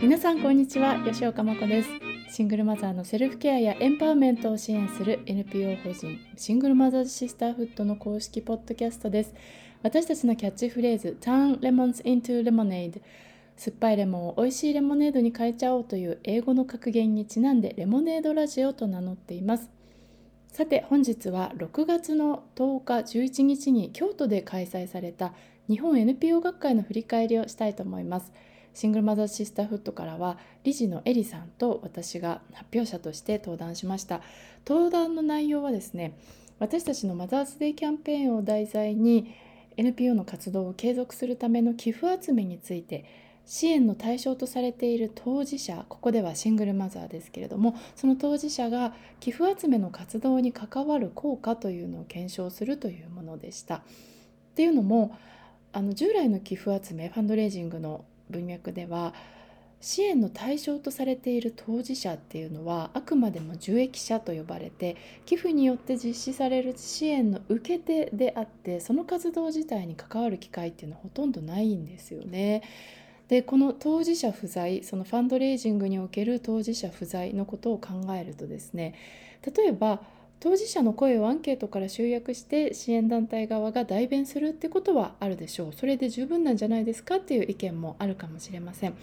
皆さんこんにちは吉岡真子です。シングルマザーのセルフケアやエンパワーメントを支援する NPO 法人シングルマザーズシスターフットの公式ポッドキャストです。私たちのキャッチフレーズ Turn Lemons into Lemonade 酸っぱいレモンを美味しいレモネードに変えちゃおうという英語の格言にちなんでレモネードラジオと名乗っています。さて本日は6月の10日11日に京都で開催された日本 NPO 学会の振り返りをしたいと思います。シングルマザーシスターフットからは理事のエリさんと私が発表者として登壇しました登壇の内容はですね私たちのマザーズデーキャンペーンを題材に NPO の活動を継続するための寄付集めについて支援の対象とされている当事者ここではシングルマザーですけれどもその当事者が寄付集めの活動に関わる効果というのを検証するというものでした。っていうのもあの従来の寄付集めファンドレイジングの文脈では支援の対象とされている当事者っていうのはあくまでも受益者と呼ばれて寄付によって実施される支援の受け手であってその活動自体に関わる機会っていうのはほとんどないんですよね。でこの当事者不在そのファンドレイジングにおける当事者不在のことを考えるとですね例えば当事者の声をアンケートから集約して支援団体側が代弁するってことはあるでしょう。それで十分なんじゃないですかっていう意見もあるかもしれません。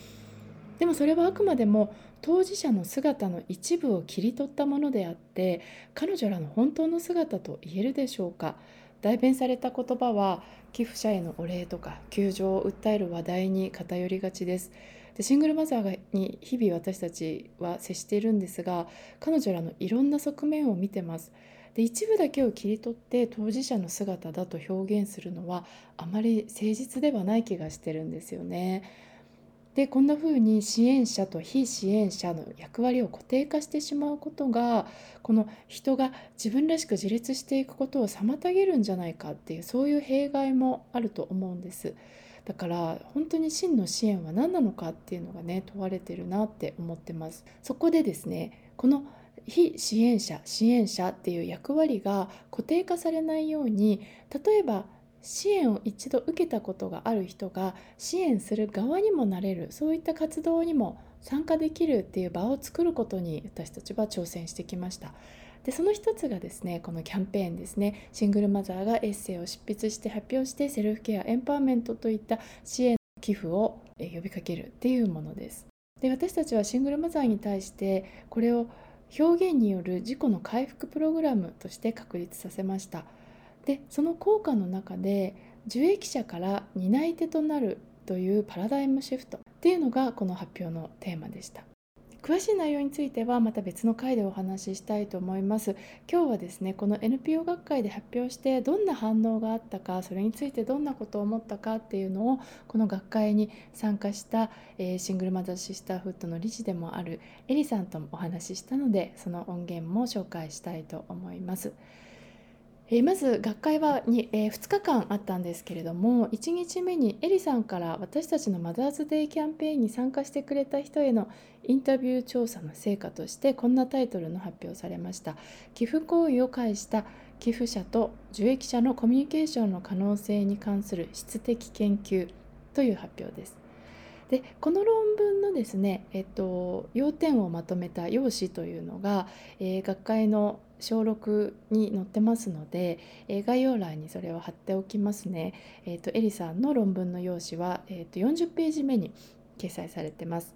でもそれはあくまでも当事者の姿の一部を切り取ったものであって彼女らの本当の姿と言えるでしょうか。代弁された言葉は寄付者へのお礼とか窮状を訴える話題に偏りがちです。でシングルマザーに日々私たちは接しているんですが彼女らのいろんな側面を見てます。で一部だけを切り取って当事者の姿だと表現するのはあまり誠実ではない気がしてるんですよね。でこんな風に支援者と非支援者の役割を固定化してしまうことがこの人が自分らしく自立していくことを妨げるんじゃないかっていうそういう弊害もあると思うんです。だから本当に真の支援は何なのかっていうのがね問われてるなって思ってます。そこでですねこの非支援者支援者っていう役割が固定化されないように例えば支援を一度受けたことがある人が支援する側にもなれるそういった活動にも参加できるっていう場を作ることに私たちは挑戦してきました。でその一つがですねこのキャンペーンですね。シングルマザーがエッセイを執筆して発表してセルフケアエンパワーメントといった支援寄付を呼びかけるっていうものです。で私たちはシングルマザーに対してこれを表現による自己の回復プログラムとして確立させました。でその効果の中で受益者から担い手となるというパラダイムシフトっていうのがこの発表のテーマでした。詳しい内容についてはまた別の回でお話ししたいと思います今日はですねこの NPO 学会で発表してどんな反応があったかそれについてどんなことを思ったかっていうのをこの学会に参加した、えー、シングルマザーシスターフットの理事でもあるエリさんともお話ししたのでその音源も紹介したいと思います。えー、まず学会はに、えー、2日間あったんですけれども1日目にエリさんから私たちのマザーズデーキャンペーンに参加してくれた人へのインタビュー調査の成果としてこんなタイトルの発表されました。寄付行為を介した寄付者と受益者のコミュニケーションの可能性に関する質的研究という発表です。でこの論文のですね、えっと、要点をまとめた用紙というのが、えー、学会の小6に載ってますので、えー、概要欄にそれを貼っておきますね。えーと、エリさんの論文の用紙は、えーと、40ページ目に掲載されてます。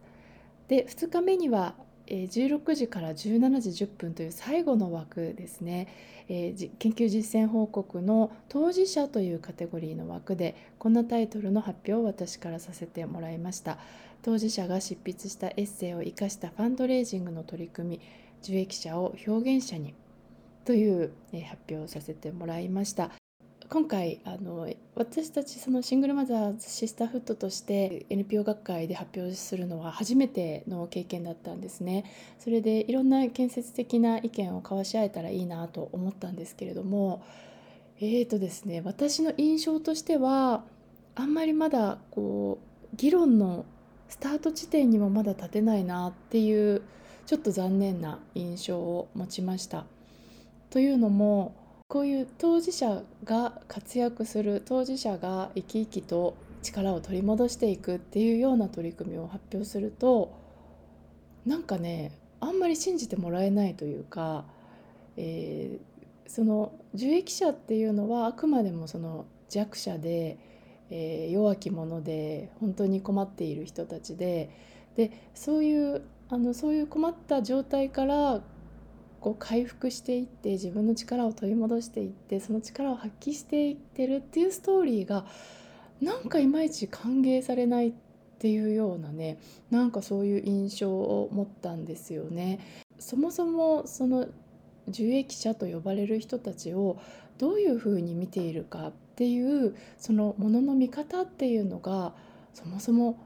で2日目には、え、16時から17時10分という最後の枠ですね、えー、研究実践報告の当事者というカテゴリーの枠でこんなタイトルの発表を私からさせてもらいました。当事者が執筆したエッセイを生かしたファンドレイジングの取り組み受益者を表現者にという発表をさせてもらいました。今回あの私たちそのシングルマザーズシスターフットとして NPO 学会で発表するのは初めての経験だったんですね。それでいろんな建設的な意見を交わし合えたらいいなと思ったんですけれどもえーとですね私の印象としてはあんまりまだこう議論のスタート地点にもまだ立てないなっていうちょっと残念な印象を持ちました。というのもこういう当事者が活躍する当事者が生き生きと力を取り戻していくっていうような取り組みを発表するとなんかねあんまり信じてもらえないというか、えー、その受益者っていうのはあくまでもその弱者で、えー、弱き者で本当に困っている人たちででそういうあのそういう困った状態からこう回復していって自分の力を取り戻していってその力を発揮していってるっていうストーリーがなんかいまいち歓迎されないっていうようなねなんかそういう印象を持ったんですよね。そもそもその受益者と呼ばれる人たちをどういうふうに見ているかっていうそのものの見方っていうのがそもそも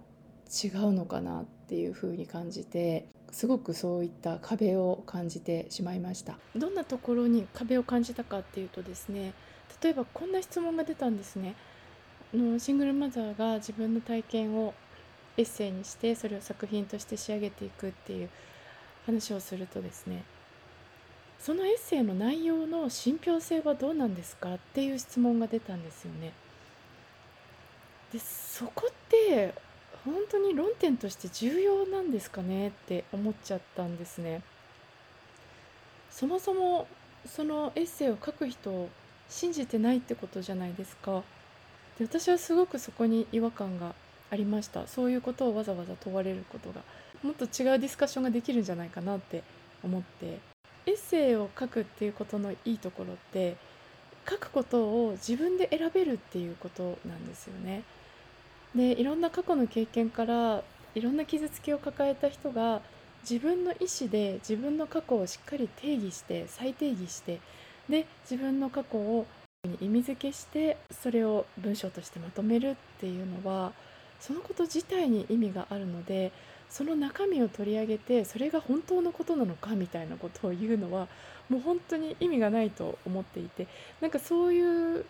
違うのかなっていうふうに感じてすごくそういった壁を感じてしまいましたどんなところに壁を感じたかっていうとですね例えばこんな質問が出たんですねのシングルマザーが自分の体験をエッセイにしてそれを作品として仕上げていくっていう話をするとですねそのエッセイの内容の信憑性はどうなんですかっていう質問が出たんですよね。でそこって本当に論点として重要なんですかねって思っちゃったんですね。そもそもそのエッセイを書く人を信じてないってことじゃないですか。で私はすごくそこに違和感がありましたそういうことをわざわざ問われることがもっと違うディスカッションができるんじゃないかなって思ってエッセイを書くっていうことのいいところって書くことを自分で選べるっていうことなんですよね。でいろんな過去の経験からいろんな傷つきを抱えた人が自分の意思で自分の過去をしっかり定義して再定義してで自分の過去を意味付けしてそれを文章としてまとめるっていうのはそのこと自体に意味があるのでその中身を取り上げてそれが本当のことなのかみたいなことを言うのはもう本当に意味がないと思っていてなんかそういう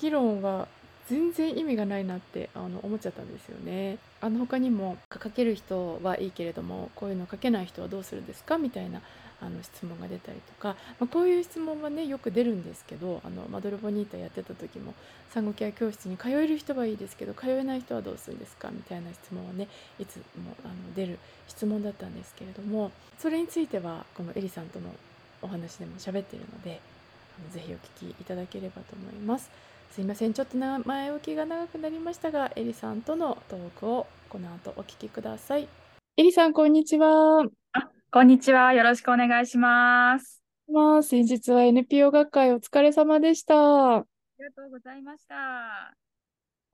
議論は全然意味がないなってあの思っちゃったんですよね。あの他にも書ける人はいいけれどもこういうの書けない人はどうするんですか？みたいなあの質問が出たりとか、まあ、こういう質問はねよく出るんですけどあのマドルボニータやってた時も産後ケア教室に通える人はいいですけど通えない人はどうするんですか？みたいな質問はねいつもあの出る質問だったんですけれどもそれについてはこのエリさんとのお話でも喋ってるのであのぜひお聞きいただければと思います。すいません。ちょっと前置きが長くなりましたがエリさんとのトークをこの後お聞きください。エリさんこんにちは。あこんにちは。よろしくお願いします。まあ先日は NPO 学会お疲れ様でした。ありがとうございました。あ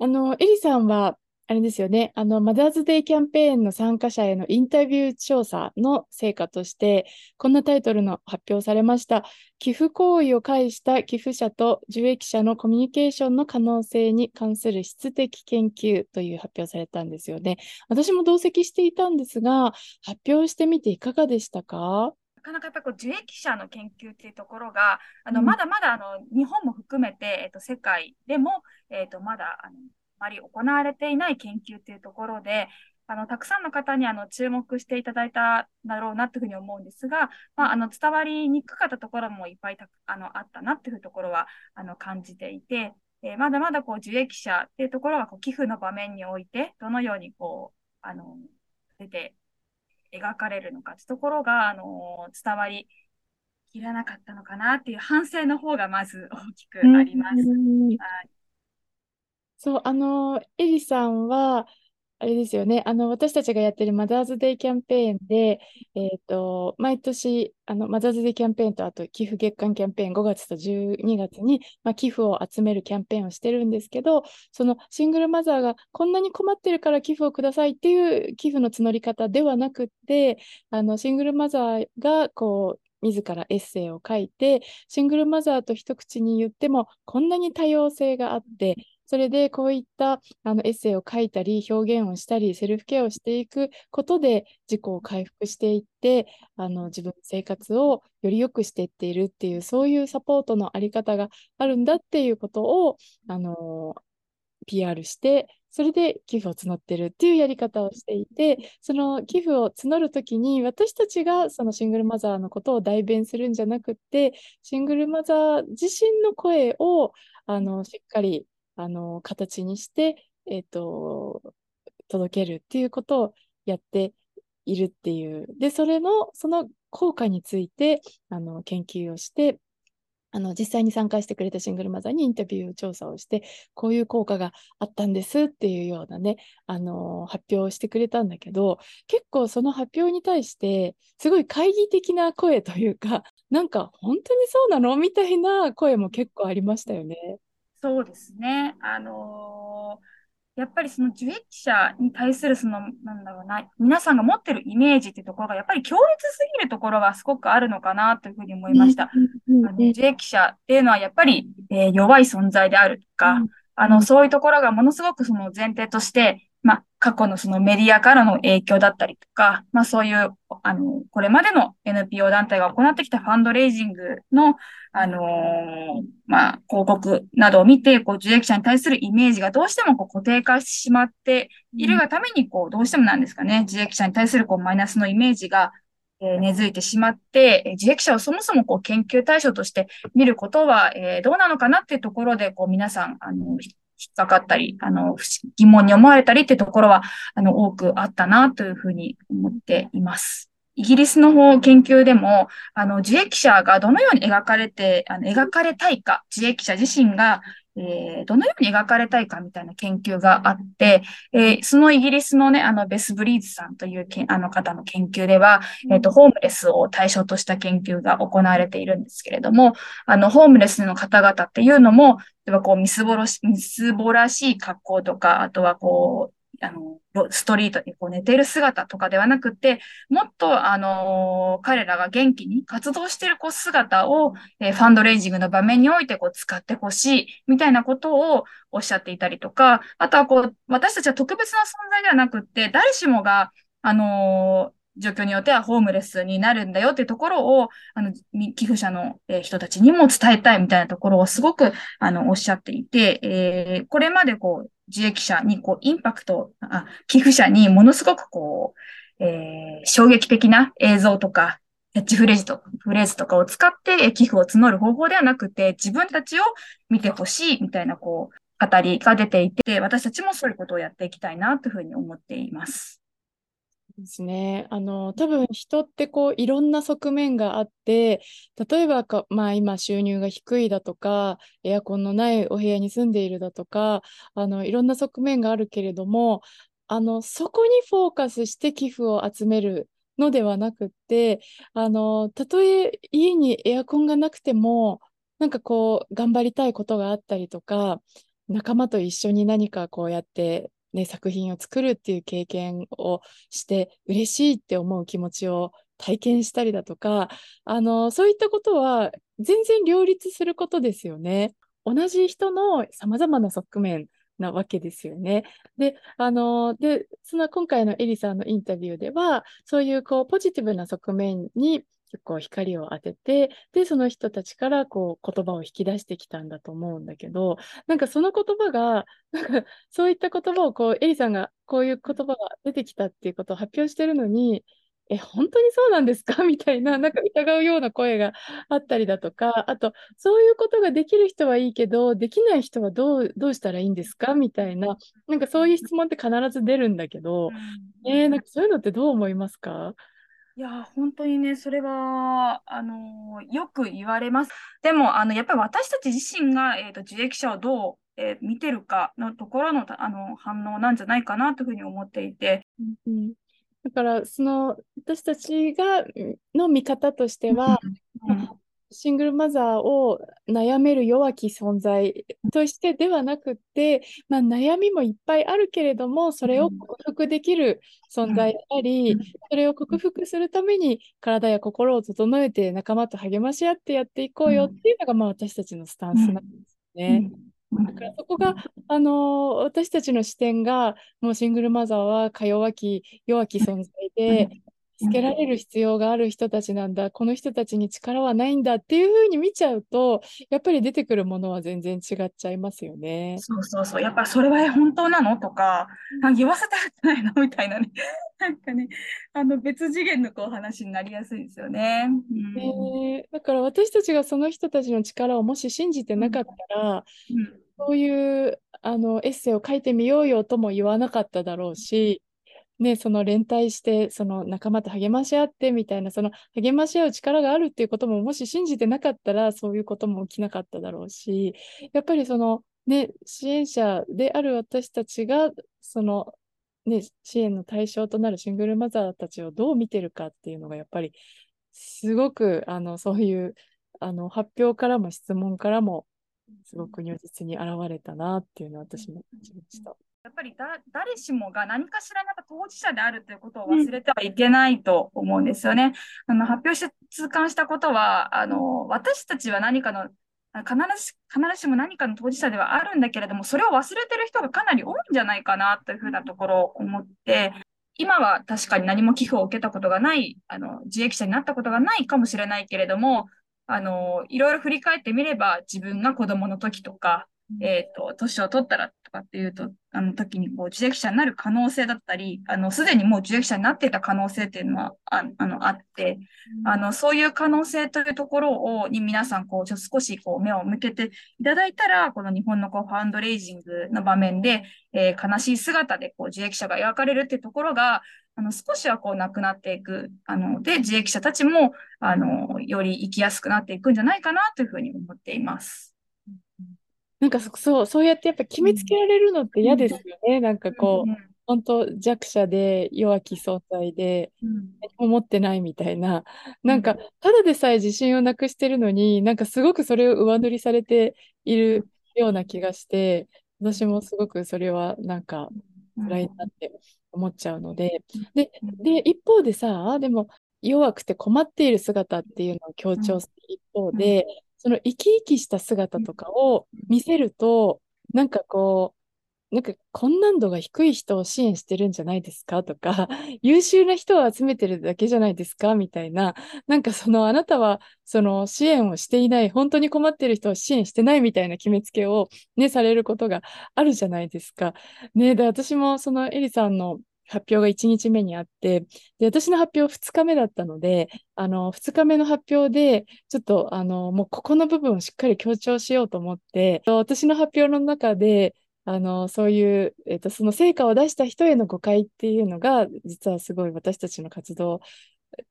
のエリさんはあれですよね、あの、マザーズデイキャンペーンの参加者へのインタビュー調査の成果として、こんなタイトルの発表されました。寄付行為を介した寄付者と受益者のコミュニケーションの可能性に関する質的研究という発表されたんですよね。私も同席していたんですが、発表してみていかがでしたか？なかなかやっぱこう受益者の研究っていうところが、あの、うん、まだまだあの日本も含めて、えっと、世界でも、えっと、まだあのまり行われていない研究っていうところで、あの、たくさんの方にあの注目していただいただろうなというふうに思うんですが、まあ、あの伝わりにくかったところもいっぱいたあのあったなというところはあの感じていて、えー、まだまだこう受益者っていうところがこう寄付の場面において、どのようにこう、あの、出て描かれるのかというところが、あの、伝わりきらなかったのかなっていう反省の方がまず大きくあります。はいそう、あの、エリさんは、あれですよね、あの、私たちがやってるマザーズデイキャンペーンで、えっと、毎年、あの、マザーズデイキャンペーンと、あと、寄付月間キャンペーン5月と12月に、まあ、寄付を集めるキャンペーンをしてるんですけど、そのシングルマザーがこんなに困ってるから寄付をくださいっていう寄付の募り方ではなくて、あの、シングルマザーが、こう、自らエッセイを書いて、シングルマザーと一口に言っても、こんなに多様性があって、それでこういったあのエッセイを書いたり表現をしたりセルフケアをしていくことで自己を回復していってあの自分の生活をより良くしていっているっていうそういうサポートのあり方があるんだっていうことをあの PR してそれで寄付を募ってるっていうやり方をしていてその寄付を募る時に私たちがそのシングルマザーのことを代弁するんじゃなくってシングルマザー自身の声をあのしっかりあの形にしてえっ、と、届けるっていうことをやっているっていう。で、それの、その効果について、あの、研究をして、あの実際に参加してくれたシングルマザーにインタビュー調査をしてこういう効果があったんですっていうようなねあの発表をしてくれたんだけど結構その発表に対してすごい懐疑的な声というかなんか本当にそうなの？みたいな声も結構ありましたよね。そうですね。あのーやっぱりその受益者に対するその、なんだろうな、皆さんが持ってるイメージっていうところが、やっぱり強烈すぎるところがすごくあるのかなというふうに思いました。あの受益者っていうのはやっぱり、えー、弱い存在であるとか、あの、そういうところがものすごくその前提として、まあ、過去のそのメディアからの影響だったりとか、まあそういう、あの、これまでの NPO 団体が行ってきたファンドレイジングの、あのー、まあ、広告などを見て、こう、受益者に対するイメージがどうしてもこう固定化してしまっているがために、こう、どうしてもなんですかね、受益者に対するこうマイナスのイメージが、えー、根付いてしまって、受益者をそもそもこう研究対象として見ることは、えー、どうなのかなっていうところで、こう、皆さん、あの、引っかかったり、あの、疑問に思われたりってところは、あの、多くあったなというふうに思っています。イギリスの方研究でも、あの、受益者がどのように描かれて、あの描かれたいか、受益者自身が、えー、どのように描かれたいかみたいな研究があって、えー、そのイギリスのね、あの、ベス・ブリーズさんというけあの方の研究では、えっ、ー、と、ホームレスを対象とした研究が行われているんですけれども、あの、ホームレスの方々っていうのも、例えばこう、みすぼらし、みすぼらしい格好とか、あとはこう、あの、ストリートにこう寝ている姿とかではなくて、もっと、あの、彼らが元気に活動しているこう姿を、えー、ファンドレイジングの場面においてこう使ってほしい、みたいなことをおっしゃっていたりとか、あとはこう、私たちは特別な存在ではなくて、誰しもが、あの状況によってはホームレスになるんだよっていうところを、あの、寄付者の人たちにも伝えたいみたいなところをすごく、あの、おっしゃっていて、えー、これまでこう、受益者にこうインパクト、あ寄付者にものすごくこう、えー、衝撃的な映像とか、キャッチフレーズとフレーズとかを使って寄付を募る方法ではなくて、自分たちを見てほしいみたいなこう、語りが出ていて、私たちもそういうことをやっていきたいなというふうに思っています。ですね。あの、多分人ってこういろんな側面があって、例えばか、まあ今収入が低いだとか、エアコンのないお部屋に住んでいるだとか、あの、いろんな側面があるけれども、あの、そこにフォーカスして寄付を集めるのではなくって、あの、たとえ家にエアコンがなくても、なんかこう、頑張りたいことがあったりとか、仲間と一緒に何かこうやってね、作品を作るっていう経験をして嬉しいって思う気持ちを体験したりだとかあのそういったことは全然両立することですよね。同じ人のさまざまな側面なわけですよね。で、あの、で、その今回のエリさんのインタビューでは、そういうこうポジティブな側面に結構光を当てて、で、その人たちからこう言葉を引き出してきたんだと思うんだけど、なんかその言葉が、なんかそういった言葉をこう、エリさんがこういう言葉が出てきたっていうことを発表してるのに、え、本当にそうなんですか？みたいな、なんか疑うような声があったりだとか、あと、そういうことができる人はいいけど、できない人はどう、どうしたらいいんですか？みたいな、なんかそういう質問って必ず出るんだけど、えー、なんかそういうのってどう思いますか？いや、本当にね、それは、あのよく言われます。でも、あの、やっぱり私たち自身が、えっと、受益者をどう、えー見てるかのところの、あの、反応なんじゃないかなというふうに思っていて、うんだからその私たちがの見方としては、うん、シングルマザーを悩める弱き存在としてではなくて、まあ、悩みもいっぱいあるけれどもそれを克服できる存在であり、それを克服するために体や心を整えて仲間と励まし合ってやっていこうよっていうのが、まあ、私たちのスタンスなんですね。だからそこが、あの私たちの視点がもうシングルマザーはか弱き弱き存在で助けられる必要がある人たちなんだ。この人たちに力はないんだっていうふうに見ちゃうとやっぱり出てくるものは全然違っちゃいますよね。そうそうそう。やっぱそれは本当なのとか言わせたくないのみたいなね。なんかねあの別次元のこう話になりやすいですよね、うん、え。ー、だから私たちがその人たちの力をもし信じてなかったら、うん。そういうあのエッセイを書いてみようよとも言わなかっただろうし、ね、その連帯してその仲間と励まし合ってみたいなその励まし合う力があるっていうことももし信じてなかったらそういうことも起きなかっただろうしやっぱりその、ね、支援者である私たちがその、ね、支援の対象となるシングルマザーたちをどう見てるかっていうのがやっぱりすごくあのそういうあの発表からも質問からもすごく如実に現れたなっていうのは私も感じました。やっぱりだ誰しもが何かしらなんか当事者であるということを忘れてはいけないと思うんですよね。あの発表して痛感したことはあの私たちは何かの必ず必ずしも何かの当事者ではあるんだけれどもそれを忘れてる人がかなり多いんじゃないかなというふうなところを思って今は確かに何も寄付を受けたことがないあの自益者になったことがないかもしれないけれどもあのいろいろ振り返ってみれば自分が子供の時とかえっ、ー、と、年を取ったらとかっていうと、あの時にこう、受益者になる可能性だったり、あの、すでにもう受益者になっていた可能性っていうのは、ああの、あって、あの、そういう可能性というところを、に皆さん、こう、ちょっと少しこう、目を向けていただいたら、この日本のこう、ファンドレイジングの場面で、えー、悲しい姿でこう、受益者が描かれるっていうところが、あの、少しはこう、なくなっていく。あの、で、受益者たちも、あの、より生きやすくなっていくんじゃないかなというふうに思っています。なんかそう、そうやってやっぱ決めつけられるのって嫌ですよね。なんかこう、本当弱者で弱き存在で、何も持ってないみたいな、なんかただでさえ自信をなくしてるのに、なんかすごくそれを上塗りされているような気がして、私もすごくそれはなんか辛いなって思っちゃうので、で、で、一方でさ、でも弱くて困っている姿っていうのを強調する一方で、その生き生きした姿とかを見せると、なんかこう、なんか困難度が低い人を支援してるんじゃないですかとか、優秀な人を集めてるだけじゃないですかみたいな、なんかそのあなたはその支援をしていない、本当に困ってる人を支援してないみたいな決めつけをね、されることがあるじゃないですか。ね、で、私もそのエリさんの発表が1日目にあって、で、私の発表2日目だったので、あの、2日目の発表で、ちょっと、あの、もうここの部分をしっかり強調しようと思って、私の発表の中で、あの、そういう、えっと、その成果を出した人への誤解っていうのが、実はすごい私たちの活動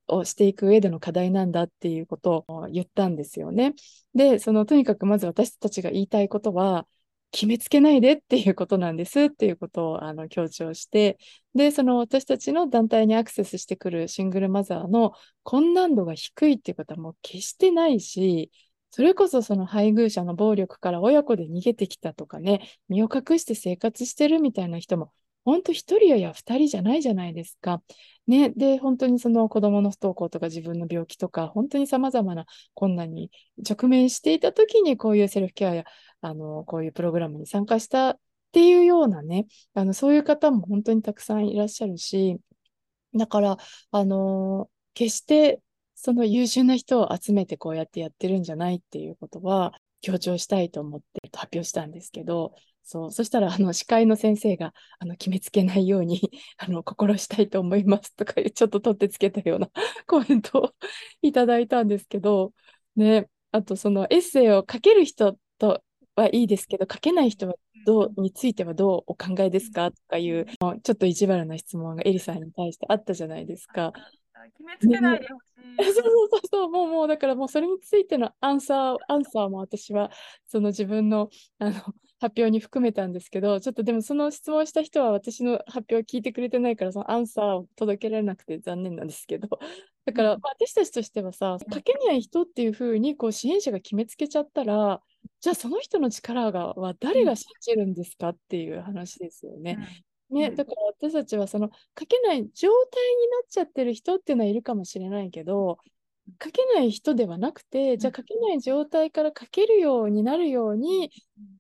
をしていく上での課題なんだっていうことを言ったんですよね。で、そのとにかくまず私たちが言いたいことは、決めつけないでっていうことなんですっていうことをあの強調して、で、その私たちの団体にアクセスしてくるシングルマザーの困難度が低いっていうことはもう決してないし、それこそその配偶者の暴力から親子で逃げてきたとかね、身を隠して生活してるみたいな人も、本当一人や二人じゃないじゃないですか。ね、で、本当にその子供の不登校とか自分の病気とか、本当に様々な困難に直面していた時に、こういうセルフケアやあの、こういうプログラムに参加したっていうようなね、あの、そういう方も本当にたくさんいらっしゃるし、だから、あの、決してその優秀な人を集めてこうやってやってるんじゃないっていうことは強調したいと思って発表したんですけど、そう、そしたら、あの、司会の先生が、あの、決めつけないように、あの、心したいと思いますとか、ちょっと取ってつけたようなコメントをいただいたんですけど、ね、あと、そのエッセイを書ける人とはいいですけど、書けない人はどうについてはどうお考えですか？とかいう、ちょっと意地悪な質問がエリさんに対してあったじゃないですか。決めつけないでほしい。そうそうそう、もうもうだからもうそれについてのアンサー、アンサーも私はその自分のあの発表に含めたんですけど、ちょっとでもその質問した人は私の発表を聞いてくれてないから、そのアンサーを届けられなくて残念なんですけど、だから、まあ、私たちとしてはさ、書けない人っていうふうにこう支援者が決めつけちゃったら、じゃあその人の力がは誰が信じるんですかっていう話ですよね。ね、だから私たちはその書けない状態になっちゃってる人っていうのはいるかもしれないけど書けない人ではなくてじゃあ書けない状態から書けるようになるように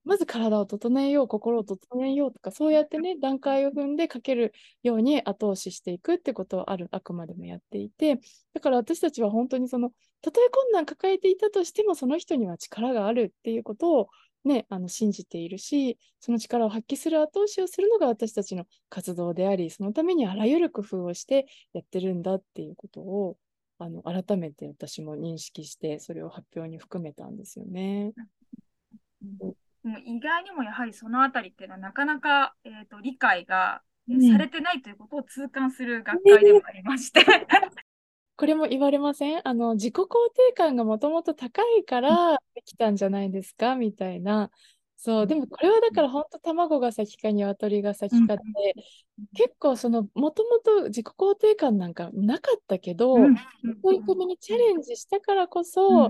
まず体を整えよう心を整えようとかそうやってね段階を踏んで書けるように後押ししていくってことをあるあくまでもやっていて。だから私たちは本当にそのたとえ困難抱えていたとしてもその人には力があるっていうことをね、あの信じているし、その力を発揮する後押しをするのが私たちの活動であり、そのためにあらゆる工夫をしてやってるんだっていうことをあの改めて私も認識して、それを発表に含めたんですよね。もう意外にもやはりそのあたりっていうのはなかなか、えーと、理解が、うんされてないということを痛感する学会でもありまして。これも言われません？あの自己肯定感がもともと高いからできたんじゃないですか？みたいな。そう、でもこれはだから本当卵が先か鶏が先かって、結構そのもともと自己肯定感なんかなかったけど、うん。取り組みにチャレンジしたからこそ、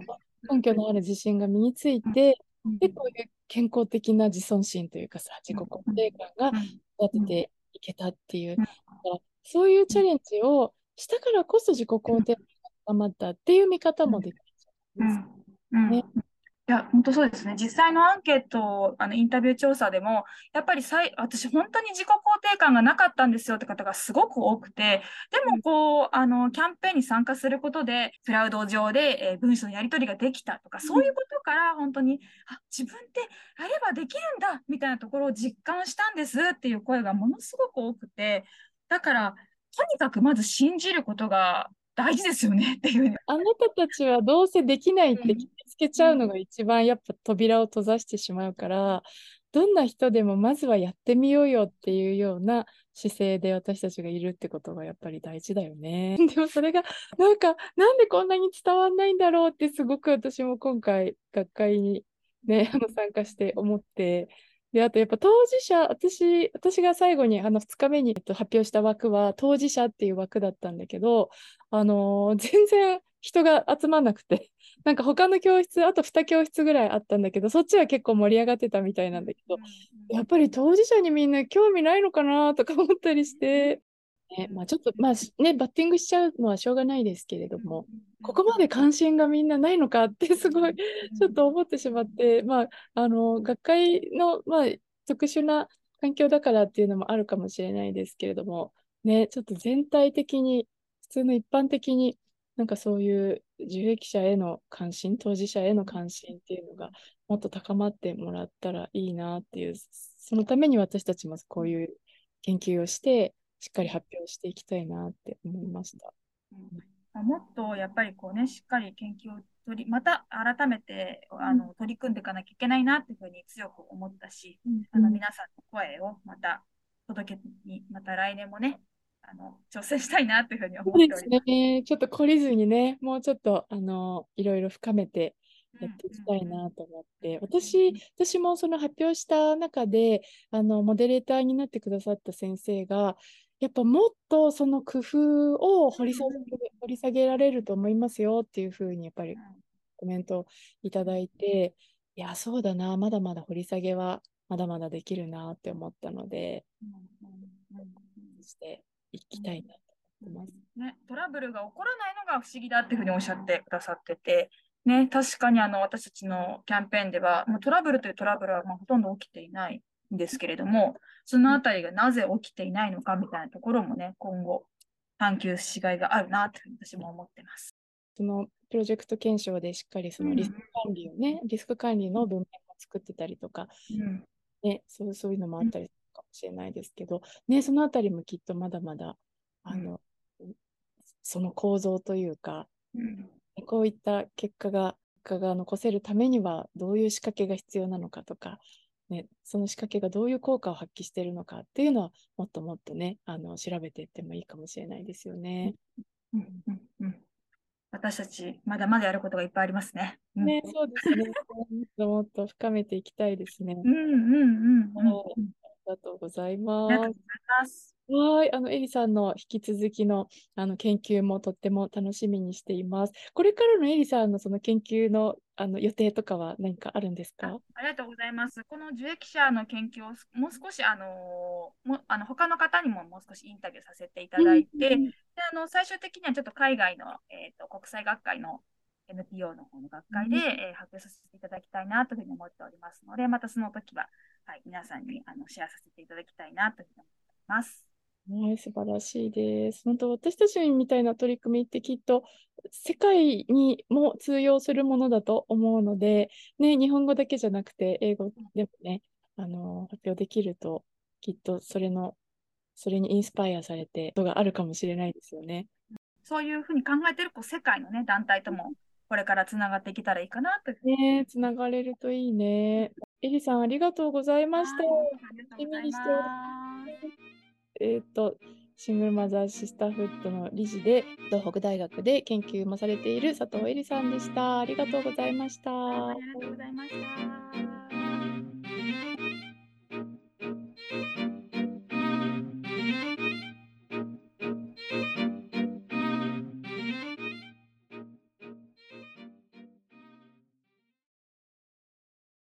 根拠のある自信が身について、で、こういう健康的な自尊心というかさ、自己肯定感が育てていけたっていう、うん。だからそういうチャレンジをしたからこそ自己肯定感まったっていう見方もできるじゃないですか。うんねいや、本当そうですね。実際のアンケート、あのインタビュー調査でも、やっぱりさい私、本当に自己肯定感がなかったんですよって方がすごく多くて、でもこう、あのキャンペーンに参加することで、クラウド上で、えー文章のやり取りができたとか、そういうことから本当に、あ自分ってやればできるんだみたいなところを実感したんですっていう声がものすごく多くて、だから、とにかくまず信じることが大事ですよねっていう。あなたたちはどうせできないって決めつけちゃうのが一番やっぱ扉を閉ざしてしまうから、どんな人でもまずはやってみようよっていうような姿勢で私たちがいるってことがやっぱり大事だよね。でもそれがなんかなんでこんなに伝わんないんだろうってすごく私も今回学会にね、あの参加して思って。で、あとやっぱ当事者、私、私が最後にあの2日目にえっと発表した枠は当事者っていう枠だったんだけど、あのー 全然人が集まんなくて、なんか他の教室、あと2教室ぐらいあったんだけど、そっちは結構盛り上がってたみたいなんだけど、やっぱり当事者にみんな興味ないのかなとか思ったりして、ね、まあちょっと、まあしね、バッティングしちゃうのはしょうがないですけれども、ここまで関心がみんなないのかってすごいちょっと思ってしまって、まあ、あの、学会の、まあ、特殊な環境だからっていうのもあるかもしれないですけれども、ね、ちょっと全体的に、普通の一般的に、なんかそういう受益者への関心、当事者への関心っていうのがもっと高まってもらったらいいなっていう、そのために私たちもこういう研究をして、しっかり発表していきたいなって思いました。まあもっとやっぱりこうね、しっかり研究を取り、また改めてあの取り組んでいかなきゃいけないなっていうふうに強く思ったし、あの皆さんの声をまた届けに、また来年もね、あの挑戦したいなというふうに思っております。ね。ちょっと懲りずにね、もうちょっと、あの、いろいろ深めてやっていきたいなと思って、私、私もその発表した中で、あの、モデレーターになってくださった先生が、やっぱもっとその工夫を掘り下げ、掘り下げられると思いますよっていうふうに、やっぱりコメントをいただいて、いや、そうだな、まだまだ掘り下げはまだまだできるなって思ったので、していきたいなと思ってます。ね、トラブルが起こらないのが不思議だっていうふうにおっしゃってくださってて、ね、確かにあの私たちのキャンペーンでは、もうトラブルというトラブルはまあほとんど起きていないんですけれども、そのあたりがなぜ起きていないのかみたいなところもね、今後探求しがいがあるなと私も思ってます。そのプロジェクト検証でしっかりそのリスク管理をね、リスク管理の文面を作ってたりとか、うん。ね、そうそういうのもあったりするかもしれないですけど、ね、そのあたりもきっとまだまだ、あの、その構造というか、うん。こういった結果が、結果が残せるためにはどういう仕掛けが必要なのかとか、ね、その仕掛けがどういう効果を発揮しているのかっていうのはもっともっとね、あの調べていってもいいかもしれないですよね。うんうんうん私たち、まだまだやることがいっぱいありますね。うんね、そうですね。もっともっと深めていきたいですね。うんうんうんうんうんありがとうございまありがとうすご。ざいます。はい、あの、エリさんの引き続きの、あの研究もとっても楽しみにしています。これからのエリさんのその研究の、あの予定とかは何かあるんですか？ありがとうございます。この受益者の研究をもう少し、あのもあの他の方にももう少しインタビューさせていただいて、うんであの最終的にはちょっと海外の、えー、と国際学会の NPO の方の学会で、うんえー発表させていただきたいなというふうに思っておりますので、またその時は、はい、皆さんにあのシェアさせていただきたいなというふうに思っております。はい、素晴らしいです。本当、私たちみたいな取り組みってきっと世界にも通用するものだと思うので、ね、日本語だけじゃなくて英語でもね、あの発表できると、きっとそれの、それにインスパイアされて、ことがあるかもしれないですよね。そういうふうに考えているこう世界の、ね、団体ともこれからつながっていけたらいいかなとね、つながれるといいね。エリさん、ありがとうございました。はいありがとうございます。えっ、と、シングルマザーシスターフットの理事で、東北大学で研究もされている佐藤恵里さんでした。ありがとうございました。ありがとうございました。